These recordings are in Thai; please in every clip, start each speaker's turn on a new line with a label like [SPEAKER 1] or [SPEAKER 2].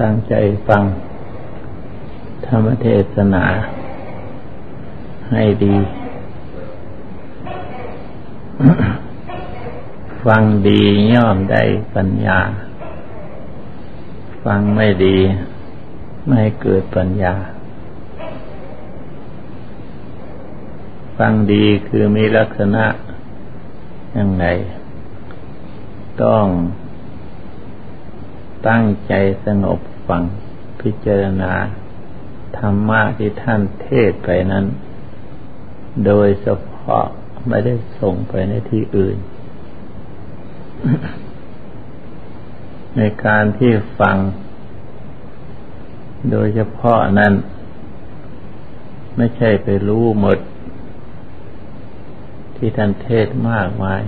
[SPEAKER 1] ตั้งใจฟัง ธรรมเทศนา ให้ดี ฟังดีย่อมได้ปัญญา ฟังไม่ดี ไม่เกิดปัญญา ฟังดีคือมีลักษณะอย่างไรต้องตั้งใจสงบ ฟังพิจารณา ธรรมะที่ท่านเทศไปนั้น โดยเฉพาะไม่ได้ส่งไปในที่อื่น ในการที่ฟัง โดยเฉพาะนั้น ไม่ใช่ไปรู้หมด ที่ท่านเทศมากมาย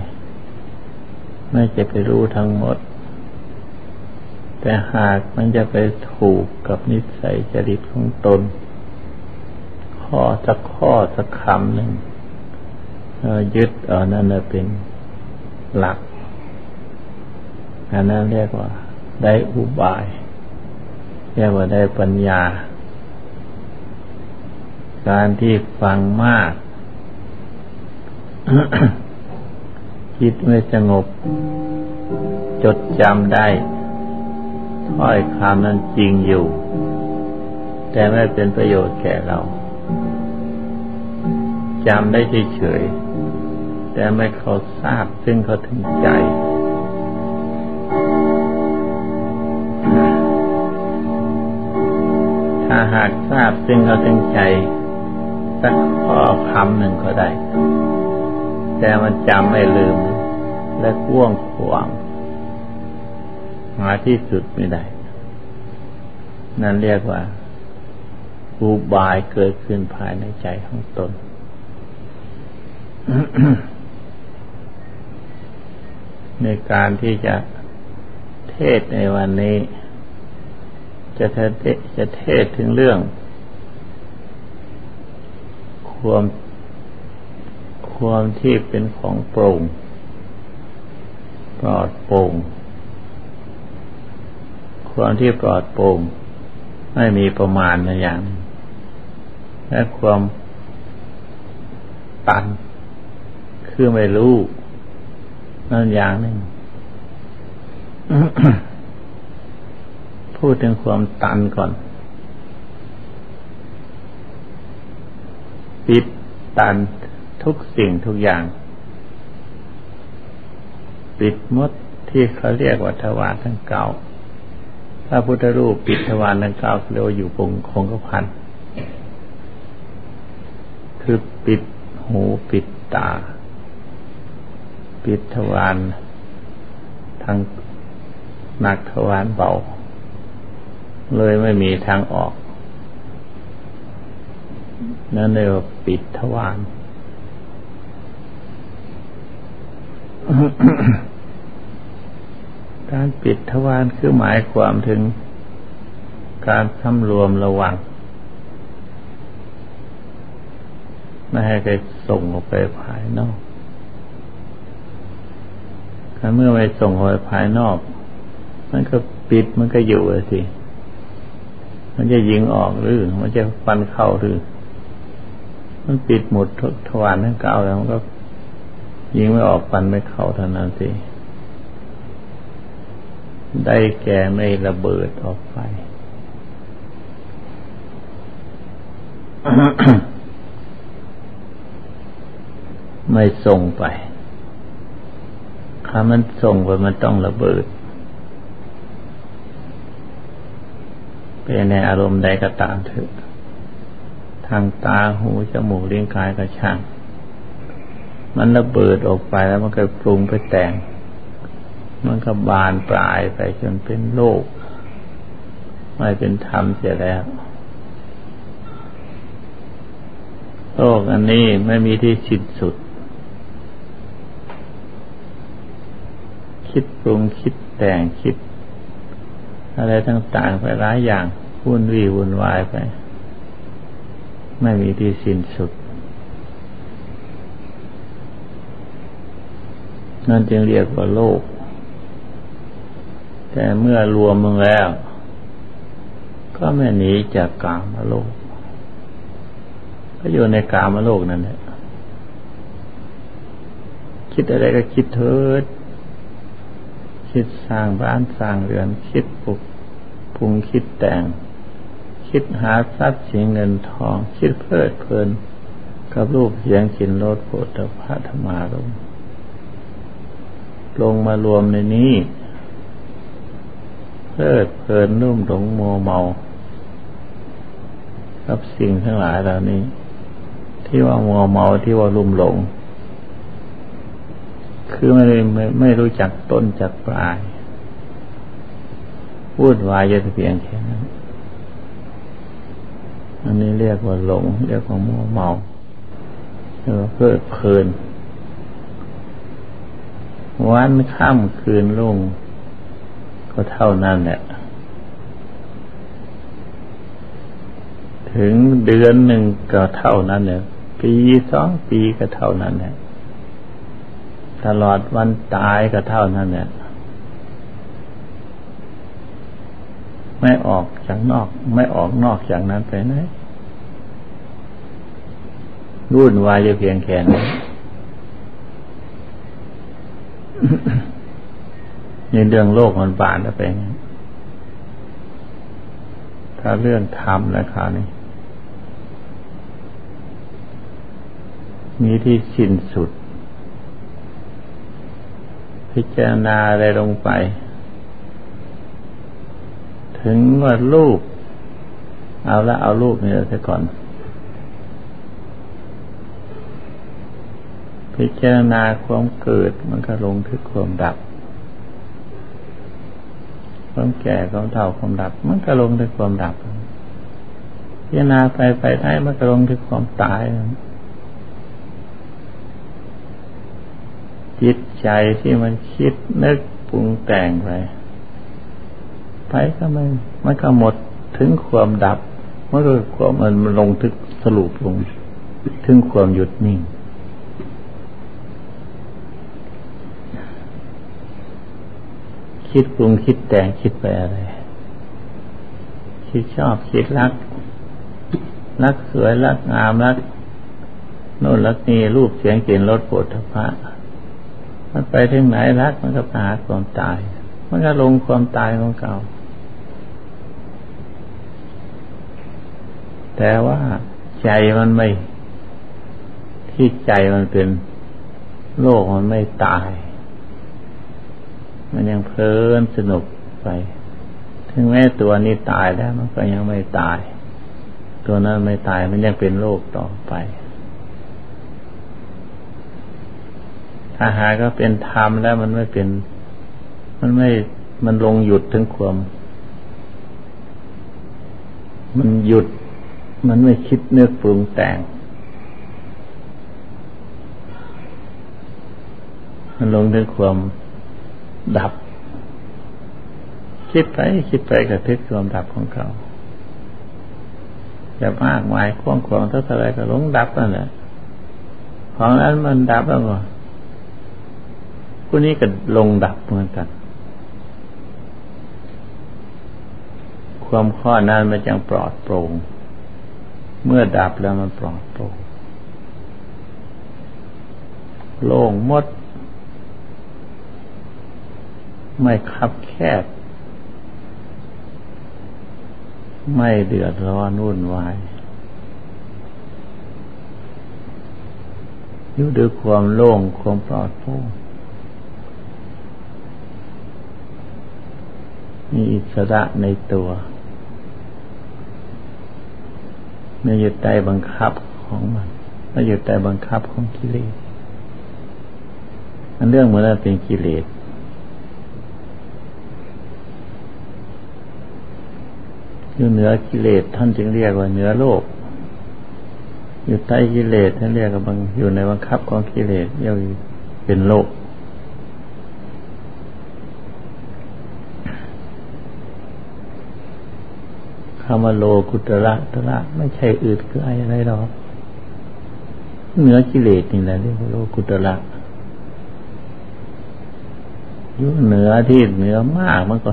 [SPEAKER 1] ไม่จะไปรู้ทั้งหมด แต่หากมันจะไปถูกกับนิสัยจริตของตน ข้อสักข้อสักคำหนึ่งยึดเอานั่นเป็นหลักอันนั้นเรียกว่า ได้อุบาย เรียกว่าได้ปัญญา การที่ฟังมาก คิดไม่สงบ จดจำได้ ถ้อยคำนั้นจริงอยู่ แต่ไม่เป็นประโยชน์แก่เราจำได้เฉยๆแต่ไม่เขาทราบซึ่งเขาถึงใจ ถ้าหากทราบซึ่งเขาถึงใจสักข้อคำหนึ่งก็ได้ แต่มันจำไม่ลืม และก่วงขวาง หาที่สุดไม่ได้ นั่นเรียกว่าอุบายเกิดขึ้นภายในใจของตน ในการที่จะเทศในวันนี้ จะเทศจะเทศถึงเรื่อง ความความที่เป็นของโปร่งปลอดโปร่ง ความที่ปลอดโปร่งไม่มีประมาณในอย่างและความตันคือไม่รู้นั่นอย่างหนึ่งพูดถึงความตันก่อน ปิดตันทุกสิ่งทุกอย่าง ปิดมดที่เขาเรียกว่าทวารทั้งเก่า พระพุทธรูปปิดทวารดังกล่าวเรียกว่าอยู่คงคงกพันคือปิดหูปิดตา ปิดทวารทางหนักทวารเบา เลยไม่มีทางออก นั่นเรียกว่าปิดทวาร การปิดทวารคือหมายความถึงการสำรวมระวัง ไม่ให้ใครส่งออกไปภายนอกถ้าเมื่อไปส่งออกไปภายนอก มันก็ปิดมันก็อยู่สิ มันจะยิงออกหรือ มันจะฟันเข้าหรือ มันปิดหมดทวารทั้งเก้าแล้วมันก็ยิงไม่ออกฟันไม่เข้าเท่านั้นสิ ได้แก่ไม่ระเบิดออกไป ไม่ส่งไปถ้ามันส่งไปมันต้องระเบิดเป็นในอารมณ์ใดก็ตามเถอะ ทางตาหูจมูกเลี้ยงกายก็ช่าง มันระเบิดออกไปแล้วมันก็ปรุงไปแต่ง มันก็บานปลายไปจนเป็นโลก ไม่เป็นธรรมเสียแล้ว โลกอันนี้ไม่มีที่สิ้นสุด คิดปรุงคิดแต่งคิด อะไรต่างๆไปหลายอย่างวุ่นวี่วุ่นวายไป ไม่มีที่สิ้นสุดนั่นจึงเรียกว่าโลก แต่เมื่อรวมมึงแล้ว ก็ไม่หนีจากกามโลก ก็อยู่ในกามโลกนั่นแหละคิดอะไรก็คิดเถิด คิดสร้างบ้านสร้างเรือน คิดปลุกพุงคิดแต่ง คิดหาทรัพย์สินเงินทอง คิดเพลิดเพลิน กับรูปเสียงกลิ่นรสโผฏฐะธรรมารมลงมารวมในนี้ เพลิดเพลินนุ่มหลงโมเมากับสิ่งทั้งหลายเหล่านี้ ที่ว่ามัวเมาที่ว่าลุ่มหลง คือไม่ไม่ไม่รู้จักต้นจักปลายพูดวายจะเพียงแค่นั้น อันนี้เรียกว่าหลง เรียกว่ามัวเมาเรียกว่าเพลิดเพลิน วันค่ำคืนลุ่ง ก็เท่านั้นแหละถึงเดือนหนึ่งก็เท่านั้นเนี่ยปีสองปีก็เท่านั้นเนี่ยตลอดวันตายก็เท่านั้นเนี่ยไม่ออกจากนอก ไม่ออกนอกจากนั้นไปไหนรุ่นวายจะเพียงแค่นี้ นเรื่องโลกมันบานแล้วไปถ้าเรื่องธรรมนะคราวนี้มีที่สิ้นสุด พิจารณาอะไรลงไป ถึงว่ารูป เอาละเอารูปนี่เสียก่อน พิจารณาความเกิดมันก็ลงถึงความดับ ความแก่ความเฒ่าความดับ มันก็ลงที่ความดับพิจารณาไปไปได้มันก็ลงที่ความตาย จิตใจที่มันคิดนึกปรุงแต่งไปไปก็ไม่มันก็หมดถึงความดับมันก็ความมันลงถึงสรุปลง ถึงความหยุดนิ่ง คิดปรุงคิดแต่งคิดไปอะไร คิดชอบคิดรัก รักสวยรักงามรักโน่นรักนี่รูปเสียงกลิ่นรสโผฏฐพะมันไปถึงไหนรักมันก็หาความตาย มันก็ลงความตายของเก่า แต่ว่าใจมันไม่ ที่ใจมันเป็นโลกมันไม่ตาย มันยังเพลินสนุกไป ถึงแม้ตัวนี้ตายแล้วมันก็ยังไม่ตาย ตัวนั้นไม่ตายมันยังเป็นโลกต่อไป ถ้าหาก็เป็นธรรมแล้วมันไม่เป็น มันไม่มันลงหยุดถึงความ มันหยุด มันไม่คิดเนื้อปรุงแต่ง มันลงถึงความ ดับ คิดไปคิดไปกับทึกความดับของเขาจะมากมายคว่งควงเท่าไรก็ลงดับนั่นแหละของนั้นมันดับแล้วก็ผู้นี้ก็ลงดับเหมือนกัน ความข้อนั้นมันจังปลอดโปร่งเมื่อดับแล้วมันปลอดโปร่งโล่งมด ไม่คับแคบ ไม่เดือดร้อนวุ่นวายอยู่ด้วยความโล่งความปลอดโปร่งมีอิสระในตัวไม่อยู่ใต้บังคับของมันไม่อยู่ใต้บังคับของกิเลสอันเรื่องเหมือนเป็นกิเลส อยู่เหนือกิเลสท่านจึงเรียกว่าเหนือโลก อยู่ใต้กิเลสท่านเรียกว่าบางอยู่ในบังคับของกิเลสเรียกเป็นโลก คำว่าโลกุตระตระไม่ใช่อื่นคืออะไรหรอกเหนือกิเลสนี่แหละเรียกว่าโลกุตระอยู่เหนือที่เหนือมากมันก็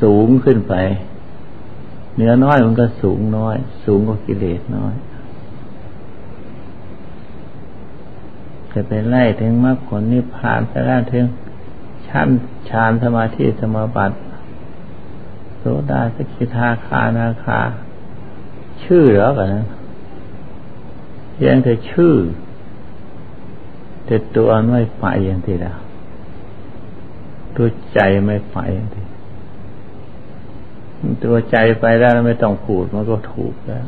[SPEAKER 1] สูงขึ้นไป เนื้อน้อยมันก็สูงน้อย สูงกว่ากิเลสน้อยจะไปไล่ถึงมรรคผลนิพพานไปแล้วถึงชั้นฌานสมาธิสมาบัติโสดาสกิทาคานาคา ชื่อเหรอกันนะเพียงแต่ชื่อแต่ตัวไม่ไปอย่างที่แล้วตัวใจไม่ไปอย่างที่ ตัวใจไปแล้วไม่ต้องพูดมันก็ถูกแล้ว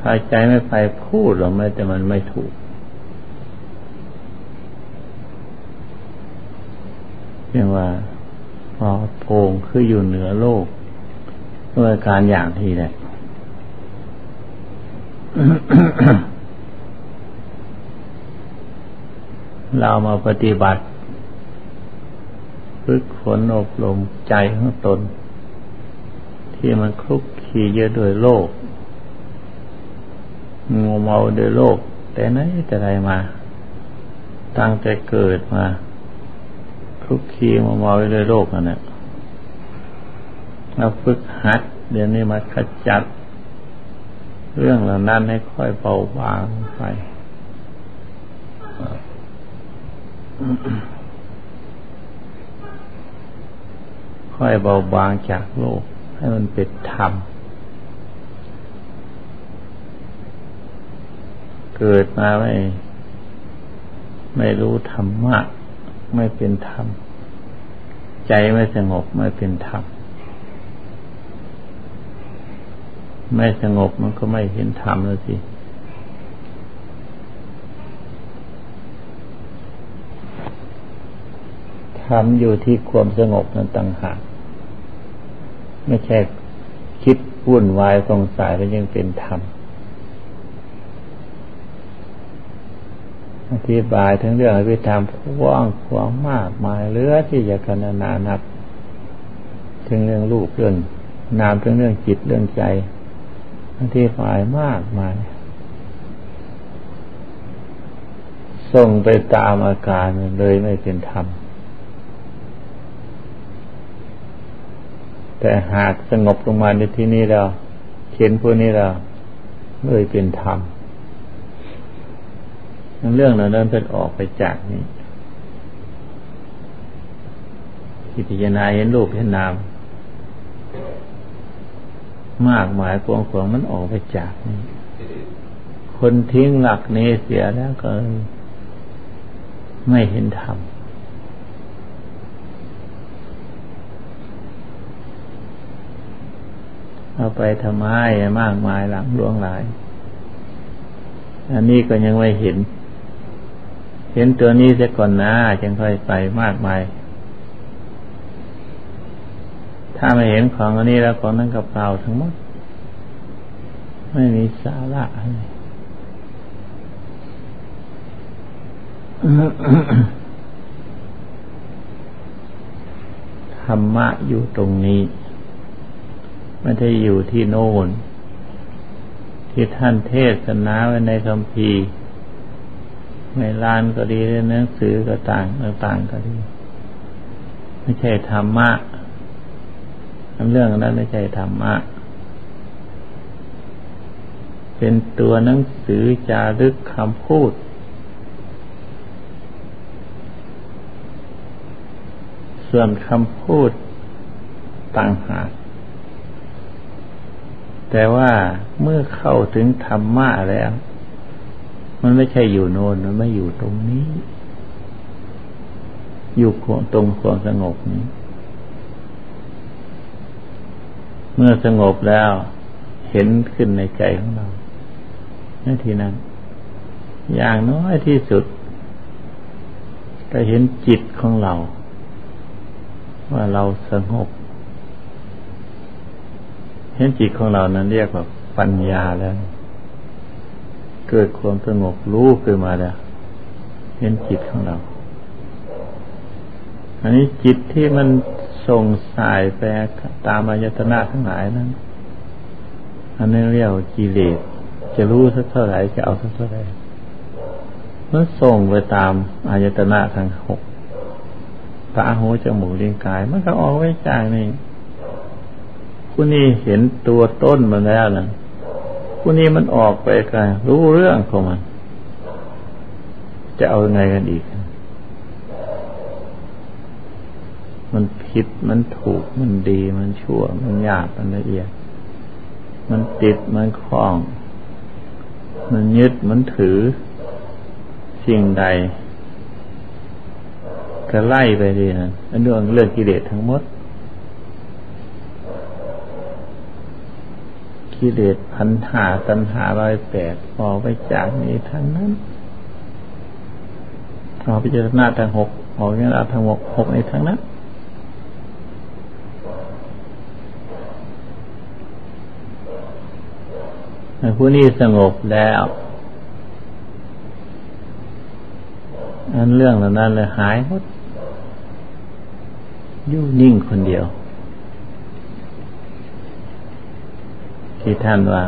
[SPEAKER 1] ถ้าใจไม่ไปพูดหรอกไม่แต่มันไม่ถูกเรียกว่าพอโพงคืออยู่เหนือโลกด้วยการอย่างที่แหละเรามาปฏิบัติ ฝึกฝนอบรมใจของตน ที่มันคลุกขี่เยอะด้วยโลกงูเมาด้วยโลก แต่ไหนแต่ไรมา ตั้งแต่เกิดมาคลุกขี่มาเมาด้วยโลกนั่นแหละเราฝึกหัด เดี๋ยวนี้มาขจัด เรื่องเหล่านั้นให้ค่อยเบาบางไป ค่อยเบาบางจากโลก ให้มันเป็นธรรม เกิดมาไม่ ไม่รู้ธรรมะ ไม่เป็นธรรม ใจไม่สงบไม่เป็นธรรม ไม่สงบมันก็ไม่เห็นธรรมแล้วสิธรรมอยู่ที่ความสงบนั้นต่างหาก ไม่ใช่คิดวุ่นวายสงสัยแล้วยังเป็นธรรม อธิบายทั้งเรื่องอภิธรรมกว่างขวางมากมายเลือที่จะกันนานับ ถึงเรื่องลูกเรื่องนามถึงเรื่องจิตเรื่องใจอธิบายมากมายส่งไปตามอาการเลยไม่เป็นธรรม แต่หากสงบลงมาในที่นี้เราเขียนพวกนี้เราเลยเป็นธรรมเรื่องเหล่านั้นเป็นออกไปจากนี้พิจารณาเห็นรูปเห็นนาม มากมายกวงขวงมันออกไปจากนี้คนทิ้งหลักนี้เสียแล้วก็ ไม่เห็นธรรม เอาไปทำไมมากมายหลังล่วงหลาย อันนี้ก็ยังไม่เห็น เห็นตัวนี้เสียก่อนนะจึงค่อยไปมากมาย ถ้าไม่เห็นของอันนี้แล้วของนั้นกับเปล่าทั้งหมด ไม่มีสาระธรรมะอยู่ตรงนี้ ไม่ได้อยู่ที่โน่น ที่ท่านเทศนาไว้ในคำพีในลานก็ดีในหนังสือก็ต่างต่างก็ดี ไม่ใช่ธรรมะเรื่องนั้นไม่ใช่ธรรมะ เป็นตัวหนังสือจารึกคำพูด ส่วนคำพูดต่างหาก แต่ว่าเมื่อเข้าถึงธรรมะแล้ว มันไม่ใช่อยู่โน่นมันไม่อยู่ตรงนี้ อยู่ตรงความสงบนี้ เมื่อสงบแล้วเห็นขึ้นในใจของเราในทีนั้น อย่างน้อยที่สุด ก็เห็นจิตของเรา ว่าเราสงบ เห็นจิตของเรานั้นเรียกว่าปัญญาแล้ว เกิดความสงบรู้ขึ้นมาแล้ว เห็นจิตของเรา อันนี้จิตที่มันส่งสายไปตามอายตนะทั้งหลายนั้น อันนี้เรียกว่ากิเลส จะรู้สักเท่าไหร่จะเอาสักเท่าไหร่มันส่งไปตามอายตนะทั้งหกตาหูจมูกลิ้นกาย มันก็ออกไว้จากนี่ ผู้นี้เห็นตัวต้นมันแล้วนะผู้นี้มันออกไปไกลรู้เรื่องของมัน จะเอาไงกันอีก มันผิดมันถูกมันดีมันชั่ว มันหยากมันละเอียด มันติดมันคล้อง มันยึดมันถือ สิ่งใดก็ไล่ไปดีนะอันเรื่องเรื่องกิเลสทั้งหมด กิเลสพันหาตันหาร้อยแปดออกไปจากนี้ทั้งนั้นออกไปจากหน้าทางหกออกจากหน้าทางหกหกในทั้งนั้นผู้นี้สงบแล้วอันเรื่องเหล่านั้นเลยหายหมดยู่นิ่งคนเดียว ที่ท่านว่า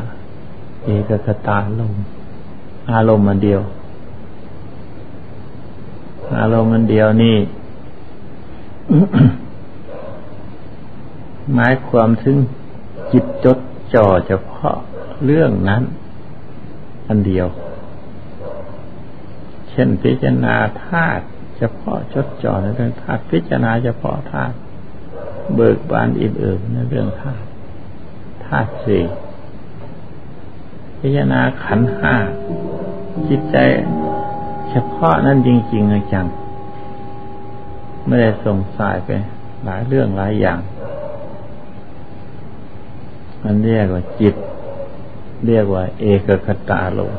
[SPEAKER 1] เอกคตาลมอารมณ์มันเดียว อารมณ์มันเดียวนี่ หมายความถึงจิตจดจ่อเฉพาะเรื่องนั้น อันเดียว เช่นพิจารณาธาตุเฉพาะจดจ่อในเรื่องธาตุพิจารณาเฉพาะธาตุเบิกบานอื่นๆในเรื่องธาตุาตุสี่พิจารณาขันห้าจิตใจเฉพาะนั้นจริงๆจังไม่ได้ส่งสายไปหลายเรื่องหลายอย่าง มันเรียกว่าจิต เรียกว่า เอกคตาลง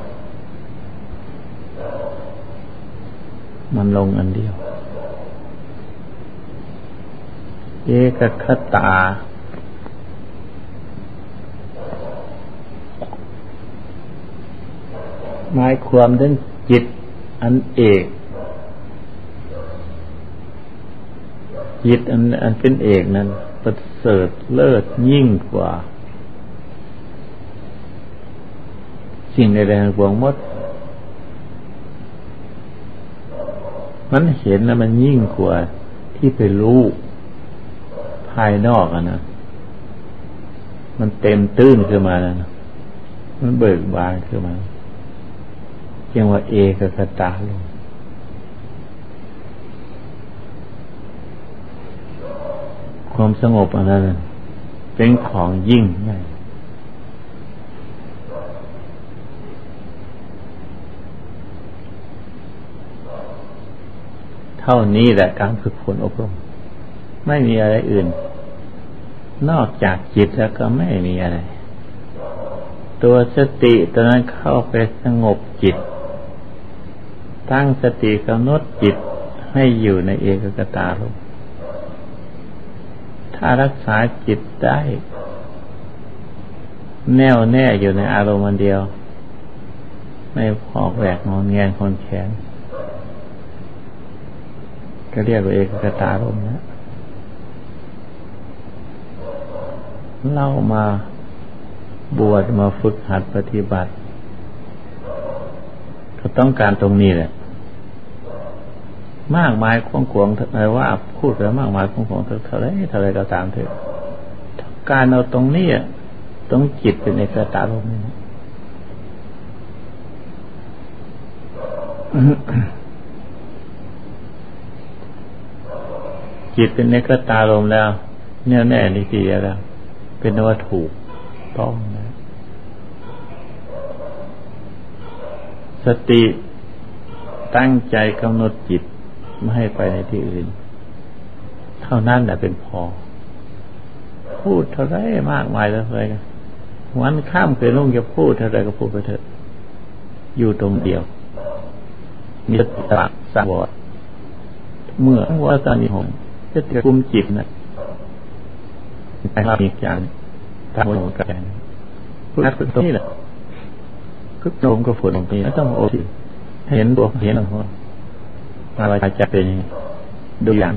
[SPEAKER 1] มันลงอันเดียว เอกคตา หมายความถึงจิตอันเอกจิตอันอันเป็นเอกนั้นประเสริฐเลิศยิ่งกว่า สิ่งใดๆในวงมด มันเห็นแล้วมันยิ่งกว่าที่ไปรู้ภายนอกอะนะ มันเต็มตื้นขึ้นมาแล้วนะมันเบิกบานขึ้นมา ยกว่าเอกคตาลงความสงบอันนั้นเป็นของยิ่งใหญ่เท่านี้แหละการฝึกฝนอบรม ไม่มีอะไรอื่น นอกจากจิตแล้วก็ไม่มีอะไร ตัวสติตัวนั้นเข้าไปสงบจิต ตั้งสติกำหนดจิตให้อยู่ในเอกกตาลมถ้ารักษาจิตได้ แน่วแน่อยู่ในอารมณ์เดียว ไม่พอกแหวกงอนแงนคนแขน ก็เรียกว่าเอกกตาลมนะเล่ามาบวชมาฝึกหัดปฏิบัติ ก็ต้องการตรงนี้แหละ มากมายขวงขวงอะไรว่าพูดไปมากมายขวงขวงเท่าไรเท่าไรก็ตามเถอะการเอาตรงนี้ตรงจิตเป็นเอกตาลมนี่จิตเป็นเอกตาลมแล้ว เนี่ยแน่นี่ทีแล้ว เป็นว่าถูกต้องนะสติตั้งใจกำหนดจิต ไม่ให้ไปในที่อื่น เท่านั้นแหละเป็นพอ พูดเท่าไรมากมายแล้วเลยวันข้ามเคยลงจะพูดเท่าไรก็พูดไปเถอะ อยู่ตรงเดียว มีสติสังวรเมื่อว่าสามีผมจะจะคุมจิตนะไปรับอีกอย่างตามโลกกันพูดตรงนี้แหละก็โยมก็ฝนลงไปแล้วต้องโอทีเห็นตัวเห็นอะไร อะไรจะเป็นดูอย่าง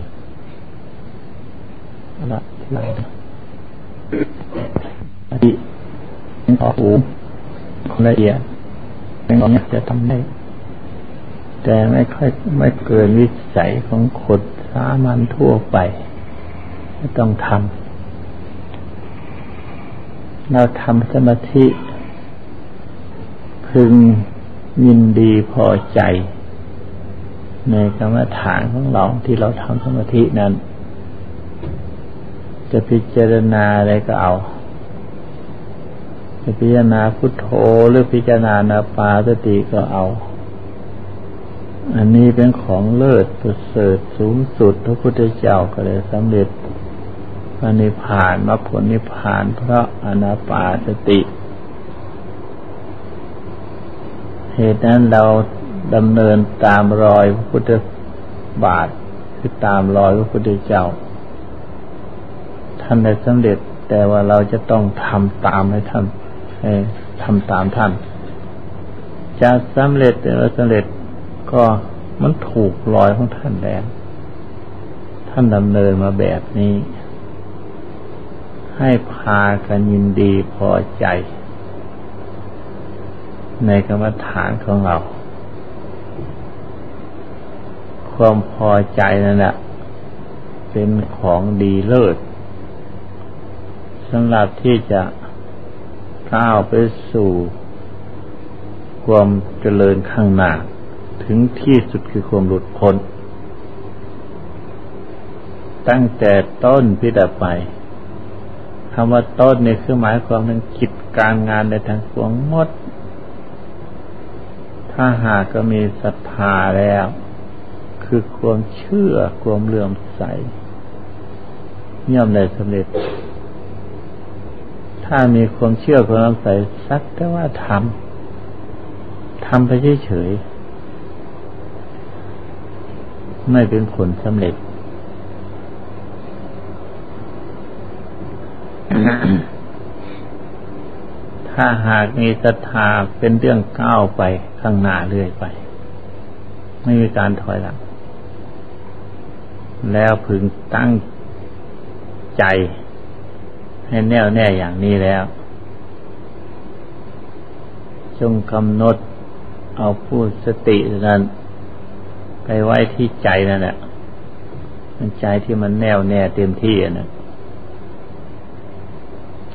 [SPEAKER 1] ละไรอันนี้เป็นออกหูละเอียดเป็นของจะทำได้ แต่ไม่ค่อยไม่เกินวิสัยของคนสามัญทั่วไปไม่ต้องทำเราทำสมาธิ พึงยินดีพอใจ ในกรรมฐานของเราที่เราทำสมาธินั้น จะพิจารณาอะไรก็เอา จะพิจารณาพุทโธหรือพิจารณานาปาสติก็เอา อันนี้เป็นของเลิศประเสริฐสูงสุดพระพุทธเจ้าก็เลยสำเร็จพระนิพพานมาผลนิพพานเพราะอนาปาสติ เหตุนั้นเรา ดำเนินตามรอยพระพุทธบาทคือตามรอยพระพุทธเจ้า ท่านได้สำเร็จแต่ว่าเราจะต้องทำตามให้ท่านให้ทำตามท่าน จะสำเร็จหรือสำเร็จก็มันถูกรอยของท่านแล้ว ท่านดำเนินมาแบบนี้ ให้พากันยินดีพอใจ ในกรรมฐานของเรา ความพอใจนั่นแหละเป็นของดีเลิศสำหรับที่จะก้าวไปสู่ ความเจริญข้างหน้า ถึงที่สุดคือความหลุดพ้น ตั้งแต่ต้นพิดาไปคำว่าต้นนี่คือหมายความถึงกิจการงานในทางสวงหมด ถ้าหากก็มีศรัทธาแล้ว คือความเชื่อความเลื่อมใสย่อมได้สำเร็จ ถ้ามีความเชื่อความเลื่อมใสสักแต่ว่าทำทำไปเฉยๆไม่เป็นผลสำเร็จถ้าหากมีศรัทธาเป็นเรื่องก้าวไปข้างหน้าเรื่อยไป ไม่มีการถอยหลัง แล้วพึงตั้งใจให้แน่วแน่อย่างนี้แล้ว จงกำหนดเอาผู้สตินั้น ไปไว้ที่ใจนั่นแหละมันใจที่มันแน่วแน่เต็มที่นะ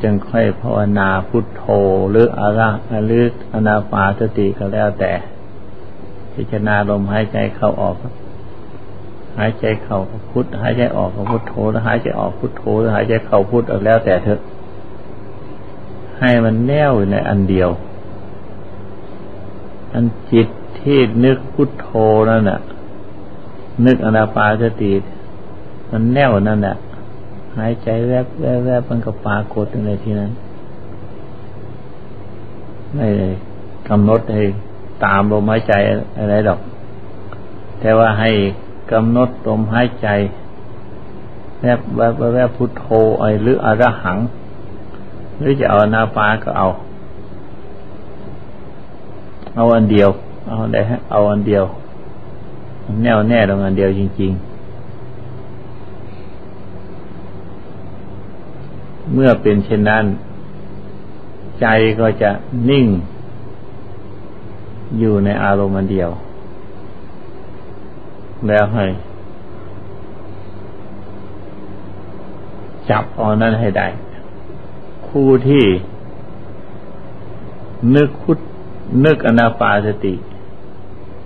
[SPEAKER 1] จึงค่อยภาวนาพุทโธหรืออาระหรืออนาปาสติก็แล้วแต่ พิจารณาลมหายใจเข้าออก หายใจเข้าพุทหายใจออกพุทโธแล้วหายใจออกพุทโธแล้วหายใจเข้าพุทแล้วแต่เถอะให้มันแน่วในอันเดียว อันจิตที่นึกพุทโธนั่นน่ะ นึกอนาปาสติมันแน่วนั่นแหละหายใจแวบแวบแวบมันก็ปรากฏในที่นั้นไม่เลยกำหนดให้ตามลมหายใจอะไรดอก แต่ว่าให้ กำหนดลมหายใจแวบแวบแวบพุทโธไอหรืออรหัง หรือจะเอานาปาก็เอา เอาอันเดียว เอาได้เอาอันเดียว แน่วแน่ตรงอันเดียวจริง ๆ เมื่อเป็นเช่นนั้น ใจก็จะนิ่ง อยู่ในอารมณ์อันเดียว แล้วให้ จับเอานั้นให้ได้ คู่ที่ นึกพุทนึกอนาปาสติ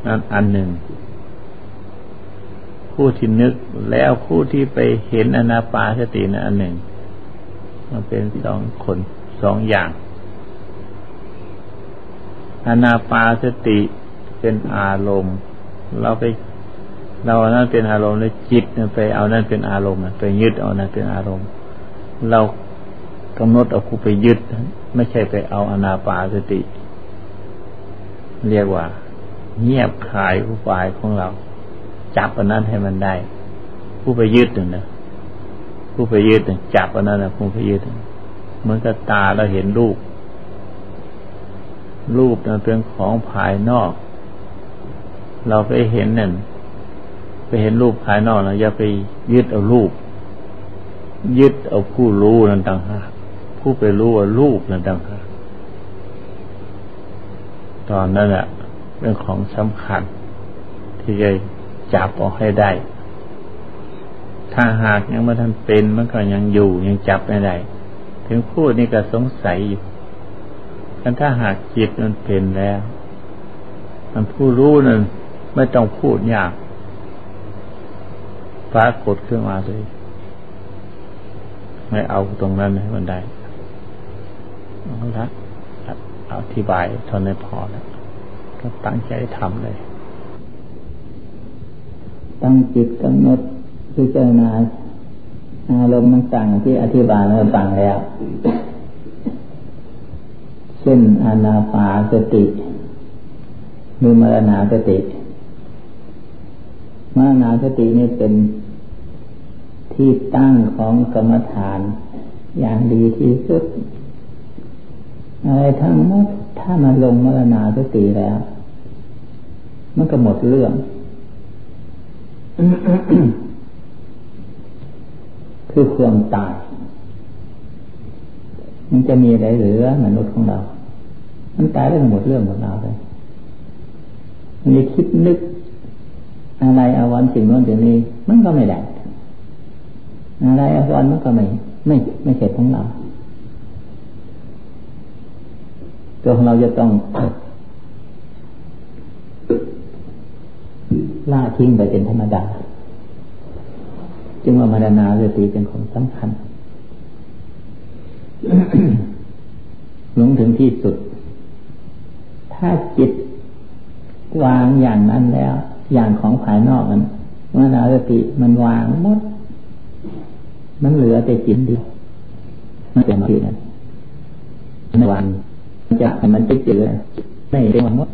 [SPEAKER 1] นั้นอันหนึ่ง คู่ที่นึกแล้วคู่ที่ไปเห็นอนาปาสตินั้นอันหนึ่ง มันเป็นสองคนสองอย่างอนาปาสติเป็นอารมณ์ เราไป เราเอานั้นเป็นอารมณ์แล้วจิตไปเอานั้นเป็นอารมณ์ไปยึดเอานั้นเป็นอารมณ์ เรากำหนดเอาคูไปยึด ไม่ใช่ไปเอาอนาปาสติ เรียกว่า เงียบขายผู้ฝ่ายของเรา จับอันนั้นให้มันได้ ผู้ไปยึดหนึ่งนะผู้ไปยึดจับอันนั้นนะผู้ไปยึดเหมือนกับตาเราเห็นรูป รูปนั้นเป็นของภายนอก เราไปเห็นนั่น ไปเห็นรูปภายนอกเราอย่าไปยึดเอารูป ยึดเอาผู้รู้นั่นต่างหากผู้ไปรู้ว่ารูปนั่นต่างหากตอนนั้นแหละเป็นของสำคัญ ที่จะจับออกให้ได้ ถ้าหากยังไม่ทันเป็นมันก็ยังอยู่ยังจับไม่ได้ถึงพูดนี่ก็สงสัยอยู่กันถ้าหากจิตมันเป็นแล้ว มันผู้รู้นั่นไม่ต้องพูดยาก ปรากฏขึ้นมาเลยไม่เอาตรงนั้นให้มันได้เอาละอธิบายเท่านั้นพอแล้วก็ตั้งใจทำเลย
[SPEAKER 2] ตั้งจิตกำหนดพิจารณาอารมณ์ต่างๆที่อธิบายมาฟังแล้ว เช่นอนาปาสติมือมรณาสติมรณาสตินี่เป็น ที่ตั้งของกรรมฐาน อย่างดีที่สุด อะไรทั้งหมดถ้ามันลงมรณาสติแล้ว มันก็หมดเรื่อง คือความตาย มันจะมีอะไรเหลือมนุษย์ของเรา มันตายแล้วหมดเรื่องหมดราวเลยมันจะคิดนึกอะไรอาวันสิ่งนู้นสิ่งนี้มันก็ไม่ได้ อะไรอาวันมันก็ไม่ไม่ไม่เสร็จของเราตัวของเราจะต้องล่าทิ้งไปเป็นธรรมดา จึงว่ามรณาสติเป็นของสำคัญหลงถึงที่สุด ถ้าจิตวางอย่างนั้นแล้ว อย่างของภายนอกมันมรณาสติมันวางหมด มันเหลือแต่จิตเดียวมันเป็นที่นั้นในวันจะมันจะเจอไม่เป็นวันหมด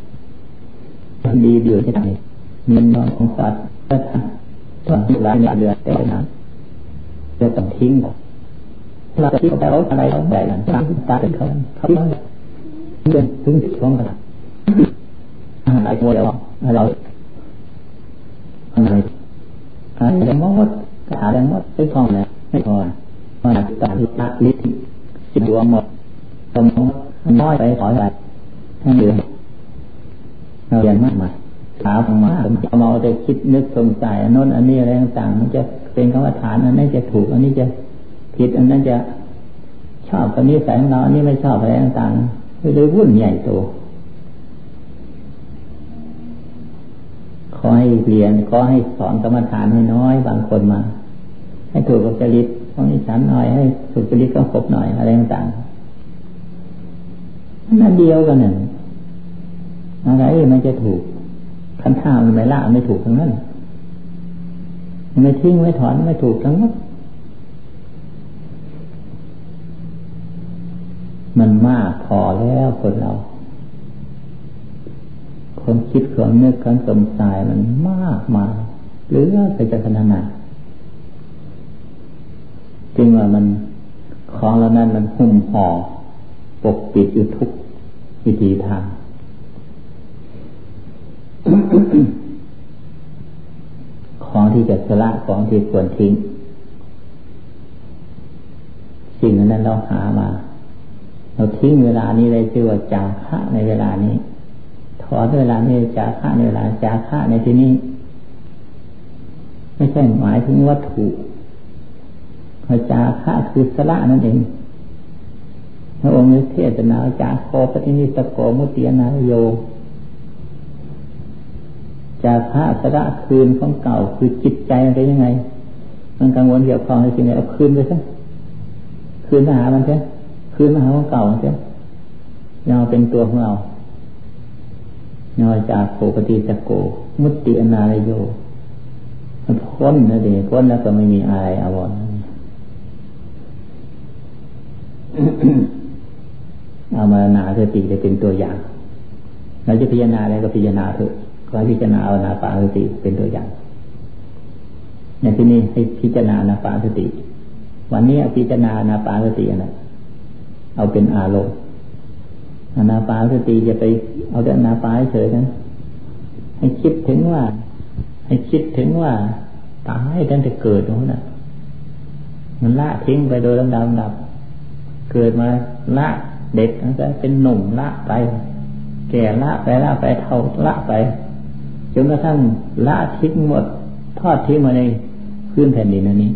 [SPEAKER 2] ดีเดือดที่ไหนมีนอนของสัตว์ก็ทำส่วหลายเนี่ยเดือดแต่นั้นจะต้องทิ้งเราจะทิ้งแต่เราอะไรเราได้หลังจากตาเป็นเขาเขาเดินถึงช่วงกันอะไรโมเดลเราอะไรอะไรมดกาแรงมดไม่พอแล้ว ไม่พอมาตาลิตาลิทิสิบดวงหมดตรงน้อยไปขออะไรให้งเหลือนเราเรียนมากมายถามมาเอามาแต่คิดนึกสงสัยอันน้นอันนี้อะไรต่างๆมันจะเป็นคำว่าฐานอันนี้จะถูก อันนี้จะผิดอันนั้นจะชอบอันนี้ใส่ของเราอันนี้ไม่ชอบอะไรต่างๆเลยวุ่นใหญ่โตขอให้เรียนขอให้สอนกรรมฐานให้น้อยบางคนมา ให้ถูกกับจริตของนิสันหน่อยให้ถูกจริตก็ครบหน่อยอะไรต่างๆนั่นเดียวกันหนึ่งอะไรมันจะถูกคันท่ามันไม่ละไม่ถูกทั้งนั้นไม่ทิ้งไม่ถอนไม่ถูกทั้งนั้นมันมากพอแล้วคนเราความคิดความนึกความสงสัยมันมากมาหรือไปจะขนาดไหน จึงว่ามันของเรานั้นมันหุ้มห่อปกปิดอยู่ทุกวิธีทางของที่จะสละของที่ควรทิ้ง สิ่งนั้นเราหามา เราทิ้งเวลานี้เลยชื่อว่าจาคะในเวลานี้ถอนเวลานี้จาคะในเวลาจาคะในที่นี้ ไม่ใช่หมายถึงวัตถุ จาคะคือสละนั่นเอง พระองค์เทศนาจาโคปฏินิสโกมุติยนาโยจากพระสระคืนของเก่าคือจิตใจมันเป็นยังไง มันกังวลเกี่ยวข้องในสิ่งไหนเอาคืนไปซะคืนมาหามันใช่คืนมาหาของเก่าใช่ยาวเป็นตัวของเรายาวจากโคปฏิจักโก มุติอนาลโยมันพ้นนะเด็กพ้นแล้วก็ไม่มีอะไรอาวร เอามานาสติเป็นตัวอย่าง เราจะพิจารณาอะไรก็พิจารณาเถอะก็พิจารณาเอานาปาสติเป็นตัวอย่างในที่นี้ให้พิจารณานาปาสติ วันนี้พิจารณานาปาสตินะเอาเป็นอารมณ์นาปาสติจะไปเอาแต่นาปาเฉยนั้นให้คิดถึงว่า ให้คิดถึงว่าตายตั้งแต่เกิดนู้นน่ะ มันละทิ้งไปโดยลำดับดับ เกิดมาละเด็กแล้วก็เป็นหนุ่มละไป แก่ละไปละไปเท่าละไปจนกระทั่งละทิ้งหมดทอดทิ้งมาในพื้นแผ่นดินอันนี้